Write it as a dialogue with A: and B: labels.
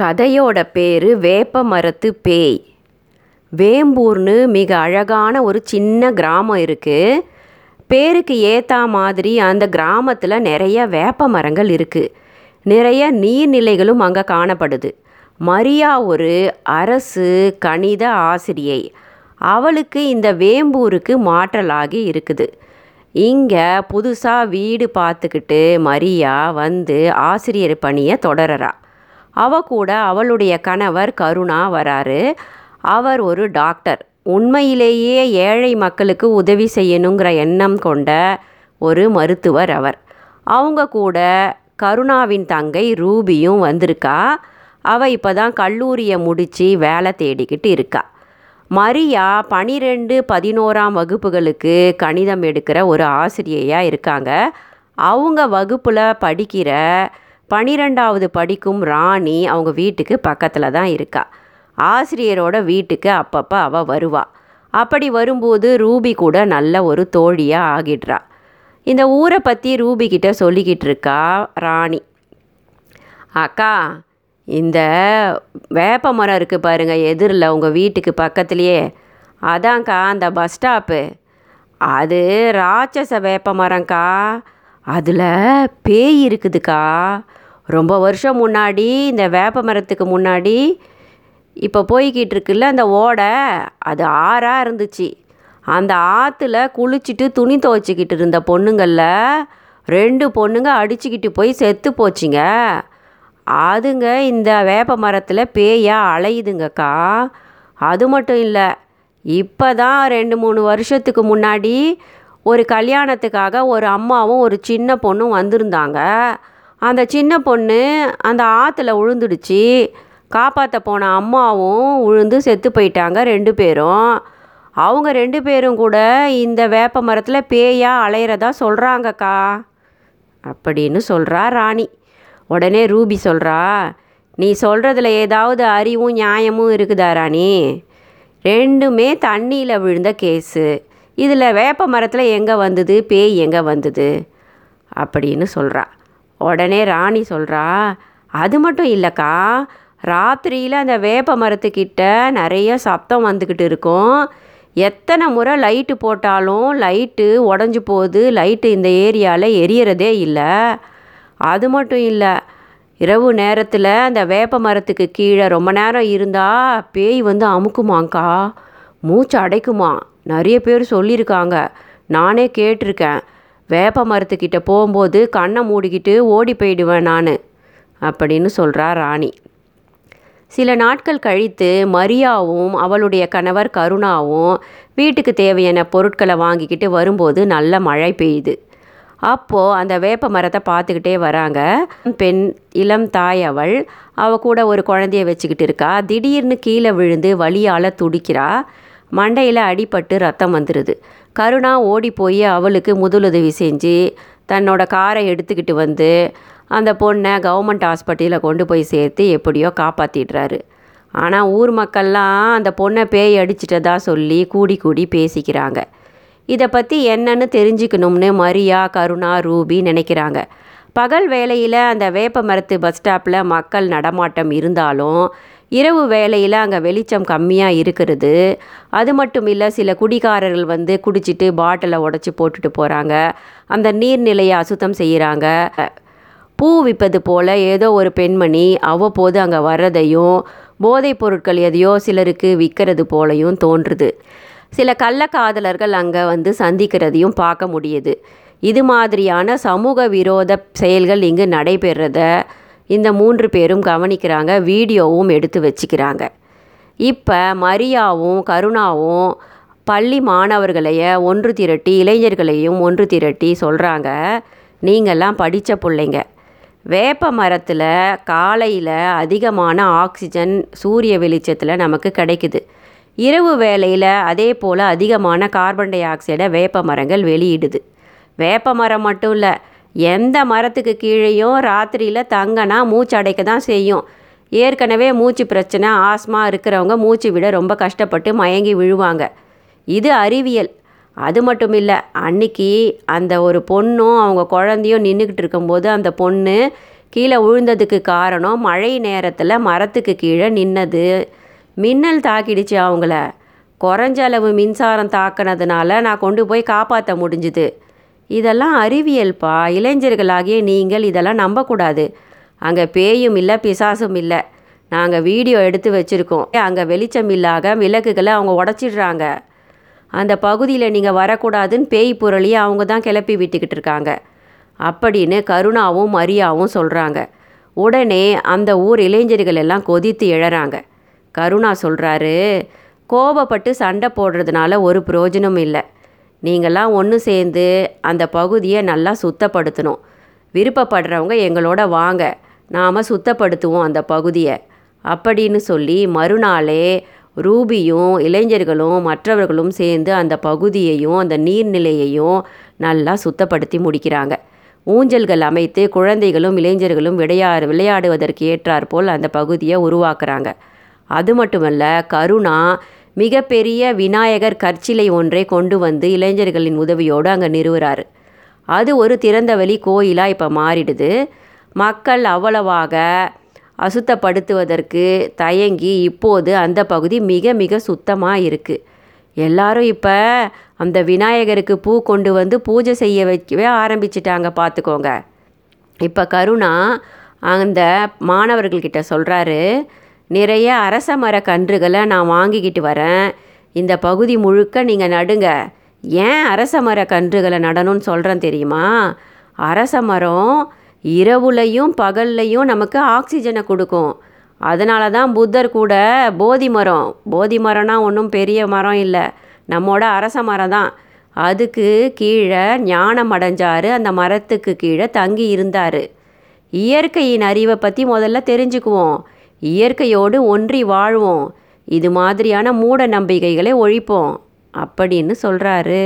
A: கதையோட பேர் வேப்ப மரத்து பேய் வேம்பூர்னு மிக அழகான ஒரு சின்ன கிராமம் இருக்குது பேருக்கு ஏற்ற மாதிரி அந்த கிராமத்தில் நிறைய வேப்ப மரங்கள் இருக்குது நிறைய நீர்நிலைகளும் அங்கே காணப்படுது மரியா ஒரு அரசு கணித ஆசிரியை அவளுக்கு இந்த வேம்பூருக்கு மாற்றலாகி இருக்குது இங்கே புதுசாக வீடு பார்த்துக்கிட்டு மரியா வந்து ஆசிரியர் பணியை தொடரறா அவ கூட அவளுடைய கணவர் கருணா வராரு அவர் ஒரு டாக்டர் உண்மையிலேயே ஏழை மக்களுக்கு உதவி செய்யணுங்கிற எண்ணம் கொண்ட ஒரு மருத்துவர் அவர் அவங்க கூட கருணாவின் தங்கை ரூபியும் வந்திருக்கா அவள் இப்போ தான் கல்லூரியை முடித்து வேலை தேடிக்கிட்டு இருக்கா மரியா பனிரெண்டு பதினோராம் வகுப்புகளுக்கு கணிதம் எடுக்கிற ஒரு ஆசிரியையாக இருக்காங்க அவங்க வகுப்பில் படிக்கிற பனிரெண்டாவது படிக்கும் ராணி அவங்க வீட்டுக்கு பக்கத்தில் தான் இருக்கா ஆசிரியரோட வீட்டுக்கு அப்பப்போ அவள் வருவா அப்படி வரும்போது ரூபி கூட நல்ல ஒரு தோழியாக ஆகிடுறா இந்த ஊரை பற்றி ரூபிக்கிட்ட சொல்லிக்கிட்டு இருக்கா ராணி
B: அக்கா இந்த வேப்ப மரம் இருக்குது பாருங்கள் எதிரில் உங்கள் வீட்டுக்கு பக்கத்துலேயே அதான்க்கா அந்த பஸ் ஸ்டாப்பு அது ராட்சச வேப்ப மரம்க்கா அதில் பேய் இருக்குதுக்கா ரொம்ப வருஷம் முன்னாடி இந்த வேப்ப மரத்துக்கு முன்னாடி இப்போ போய்கிட்டு இருக்குல்ல அந்த ஓடை அது ஆறாக இருந்துச்சு அந்த ஆற்றுல குளிச்சுட்டு துணி துவைச்சிக்கிட்டு இருந்த பொண்ணுங்களில் ரெண்டு பொண்ணுங்க அடிச்சுக்கிட்டு போய் செத்து போச்சுங்க அதுங்க இந்த வேப்ப மரத்தில் பேயாக அலையுதுங்கக்கா அது மட்டும் இல்லை இப்போ தான் ரெண்டு மூணு வருஷத்துக்கு முன்னாடி ஒரு கல்யாணத்துக்காக ஒரு அம்மாவும் ஒரு சின்ன பொண்ணும் வந்திருந்தாங்க அந்த சின்ன பொண்ணு அந்த ஆற்றுல விழுந்துடுச்சு காப்பாற்ற போன அம்மாவும் விழுந்து செத்து போயிட்டாங்க ரெண்டு பேரும் அவங்க ரெண்டு பேரும் கூட இந்த வேப்ப மரத்தில் பேயாக அலையிறதா சொல்கிறாங்கக்கா அப்படின்னு சொல்கிறா ராணி உடனே ரூபி சொல்கிறா நீ சொல்கிறதுல ஏதாவது அறிவும் நியாயமும் இருக்குதா ராணி ரெண்டுமே தண்ணியில் விழுந்த கேஸு இதில் வேப்ப மரத்தில் எங்கே வந்தது பேய் எங்கே வந்தது அப்படின்னு சொல்கிறா உடனே ராணி சொல்கிறா அது மட்டும் இல்லைக்கா ராத்திரியில் அந்த வேப்ப மரத்துக்கிட்ட நிறைய சப்தம் வந்துக்கிட்டு இருக்கும் எத்தனை முறை லைட்டு போட்டாலும் லைட்டு உடஞ்சி போகுது லைட்டு இந்த ஏரியாவில் எரியறதே இல்லை அது மட்டும் இல்லை இரவு நேரத்தில் அந்த வேப்ப மரத்துக்கு கீழே ரொம்ப நேரம் இருந்தால் பேய் வந்து அமுக்குமாங்க்கா மூச்சு அடைக்குமா நிறைய பேர் சொல்லியிருக்காங்க நானே கேட்டிருக்கேன் வேப்ப மரத்துக்கிட்ட போகும்போது கண்ணை மூடிக்கிட்டு ஓடி போயிடுவேன் நான் அப்படின்னு சொல்கிறா ராணி
A: சில நாட்கள் கழித்து மரியாவும் அவளுடைய கணவர் கருணாவும் வீட்டுக்கு தேவையான பொருட்களை வாங்கிக்கிட்டு வரும்போது நல்ல மழை பெய்யுது அப்போது அந்த வேப்ப மரத்தை பார்த்துக்கிட்டே வராங்க பெண் இளம் தாய் அவள் அவள் கூட ஒரு குழந்தைய வச்சுக்கிட்டு இருக்கா திடீர்னு கீழே விழுந்து வழியால் துடிக்கிறா மண்டையில் அடிபட்டு ரத்தம் வந்துடுது கருணா ஓடி போய் அவளுக்கு முதலுதவி செஞ்சு தன்னோட காரை எடுத்துக்கிட்டு வந்து அந்த பொண்ணை கவர்மெண்ட் ஹாஸ்பிட்டலில் கொண்டு போய் சேர்த்து எப்படியோ காப்பாற்றிடுறாரு ஆனால் ஊர் மக்கள்லாம் அந்த பொண்ணை பேய் அடிச்சிட்டதா சொல்லி கூடி கூடி பேசிக்கிறாங்க இதை பற்றி என்னன்னு தெரிஞ்சுக்கணும்னு மரியா கருணா ரூபி நினைக்கிறாங்க பகல் வேளையில் அந்த வேப்ப மரத்து பஸ் ஸ்டாப்பில் மக்கள் நடமாட்டம் இருந்தாலும் இரவு வேலையில் அங்கே வெளிச்சம் கம்மியாக இருக்கிறது அது மட்டும் இல்லை சில குடிகாரர்கள் வந்து குடிச்சிட்டு பாட்டிலை உடச்சி போட்டுட்டு போகிறாங்க அந்த நீர்நிலையை அசுத்தம் செய்கிறாங்க பூ விற்பது போல் ஏதோ ஒரு பெண்மணி அவ்வப்போது அங்கே வர்றதையும் போதைப் பொருட்கள் எதையோ சிலருக்கு விற்கிறது போலையும் தோன்றுது சில கள்ளக்காதலர்கள் அங்கே வந்து சந்திக்கிறதையும் பார்க்க முடியுது இது மாதிரியான சமூக விரோத செயல்கள் இங்கு நடைபெறத இந்த மூன்று பேரும் கவனிக்கிறாங்க வீடியோவும் எடுத்து வச்சுக்கிறாங்க இப்போ மரியாவும் கருணாவும் பள்ளி மாணவர்களைய ஒன்று திரட்டி இளைஞர்களையும் ஒன்று திரட்டி சொல்கிறாங்க நீங்கள்லாம் படித்த பிள்ளைங்க வேப்ப மரத்தில் காலையில் அதிகமான ஆக்சிஜன் சூரிய வெளிச்சத்தில் நமக்கு கிடைக்குது இரவு வேலையில் அதே போல் அதிகமான கார்பன் டை ஆக்சைடை வேப்ப மரங்கள் வெளியிடுது வேப்ப மரம் மட்டும் இல்லை எந்த மரத்துக்கு கீழேயும் ராத்திரியில் தங்கினா மூச்சு அடைக்க தான் செய்யும் ஏற்கனவே மூச்சு பிரச்சனை ஆஸ்மா இருக்கிறவங்க மூச்சு விட ரொம்ப கஷ்டப்பட்டு மயங்கி விழுவாங்க இது அறிவியல் அது மட்டும் இல்லை அன்னைக்கு அந்த ஒரு பொண்ணும் அவங்க குழந்தையும் நின்றுக்கிட்டு இருக்கும்போது அந்த பொண்ணு கீழே விழுந்ததுக்கு காரணம் மழை நேரத்தில் மரத்துக்கு கீழே நின்னது மின்னல் தாக்கிடுச்சு அவங்கள குறைஞ்ச அளவு மின்சாரம் தாக்கினதுனால நான் கொண்டு போய் காப்பாற்ற முடிஞ்சுது இதெல்லாம் அறிவியல்ப்பா இளைஞர்களாகிய நீங்கள் இதெல்லாம் நம்பக்கூடாது அங்கே பேயும் இல்லை பிசாசும் இல்லை நாங்கள் வீடியோ எடுத்து வச்சுருக்கோம் அங்கே வெளிச்சம் இல்லாத விளக்குகளை அவங்க உடச்சிடுறாங்க அந்த பகுதியில் நீங்கள் வரக்கூடாதுன்னு பேய் புரளியை அவங்க தான் கிளப்பி விட்டுக்கிட்டு இருக்காங்க அப்படின்னு கருணாவும் மரியாவும் சொல்கிறாங்க உடனே அந்த ஊர் இளைஞர்கள் எல்லாம் கொதித்து எழறாங்க கருணா சொல்கிறாரு கோபப்பட்டு சண்டை போடுறதுனால ஒரு பிரயோஜனமும் இல்லை நீங்கள்லாம் ஒன்று சேர்ந்து அந்த பகுதியை நல்லா சுத்தப்படுத்தணும் விருப்பப்படுறவங்க எங்களோட வாங்க நாம் சுத்தப்படுத்துவோம் அந்த பகுதியை அப்படின்னு சொல்லி மறுநாளே ரூபியும் இளைஞர்களும் மற்றவர்களும் சேர்ந்து அந்த பகுதியையும் அந்த நீர்நிலையையும் நல்லா சுத்தப்படுத்தி முடிக்கிறாங்க ஊஞ்சல்கள் அமைத்து குழந்தைகளும் இளைஞர்களும் விளையா விளையாடுவதற்கு ஏற்றாற்போல் அந்த பகுதியை உருவாக்குறாங்க அது மட்டுமல்ல கருணா மிகப்பெரிய விநாயகர் கற்சிலை ஒன்றை கொண்டு வந்து இளைஞர்களின் உதவியோடு அங்கே நிறுவுகிறார் அது ஒரு திறந்தவெளி கோயிலாக இப்போ மாறிடுது மக்கள் அவ்வளவாக அசுத்தப்படுத்துவதற்கு தயங்கி இப்போது அந்த பகுதி மிக மிக சுத்தமாக இருக்குது எல்லாரும் இப்போ அந்த விநாயகருக்கு பூ கொண்டு வந்து பூஜை செய்ய வைக்கவே ஆரம்பிச்சிட்டாங்க பார்த்துக்கோங்க இப்போ கருணா அந்த மாணவர்கள்கிட்ட சொல்கிறாரு நிறைய அரச மர கன்றுகளை நான் வாங்கிக்கிட்டு வரேன் இந்த பகுதி முழுக்க நீங்கள் நடுங்க ஏன் அரச மர கன்றுகளை நடணும்னு சொல்கிறேன் தெரியுமா அரச மரம் இரவுலையும் பகல்லையும் நமக்கு ஆக்சிஜனை கொடுக்கும் அதனால தான் புத்தர் கூட போதி மரம் போதி மரம்னா ஒன்றும் பெரிய மரம் இல்லை நம்மோட அரச மரம் தான் அதுக்கு கீழே ஞானம் அடைஞ்சார் அந்த மரத்துக்கு கீழே தங்கி இருந்தார் இயற்கையின் அறிவை பற்றி முதல்ல தெரிஞ்சுக்குவோம் இயற்கையோடு ஒன்றி வாழ்வோம் இது மாதிரியான மூட நம்பிக்கைகளை ஒழிப்போம் அப்படின்னு சொல்கிறாரு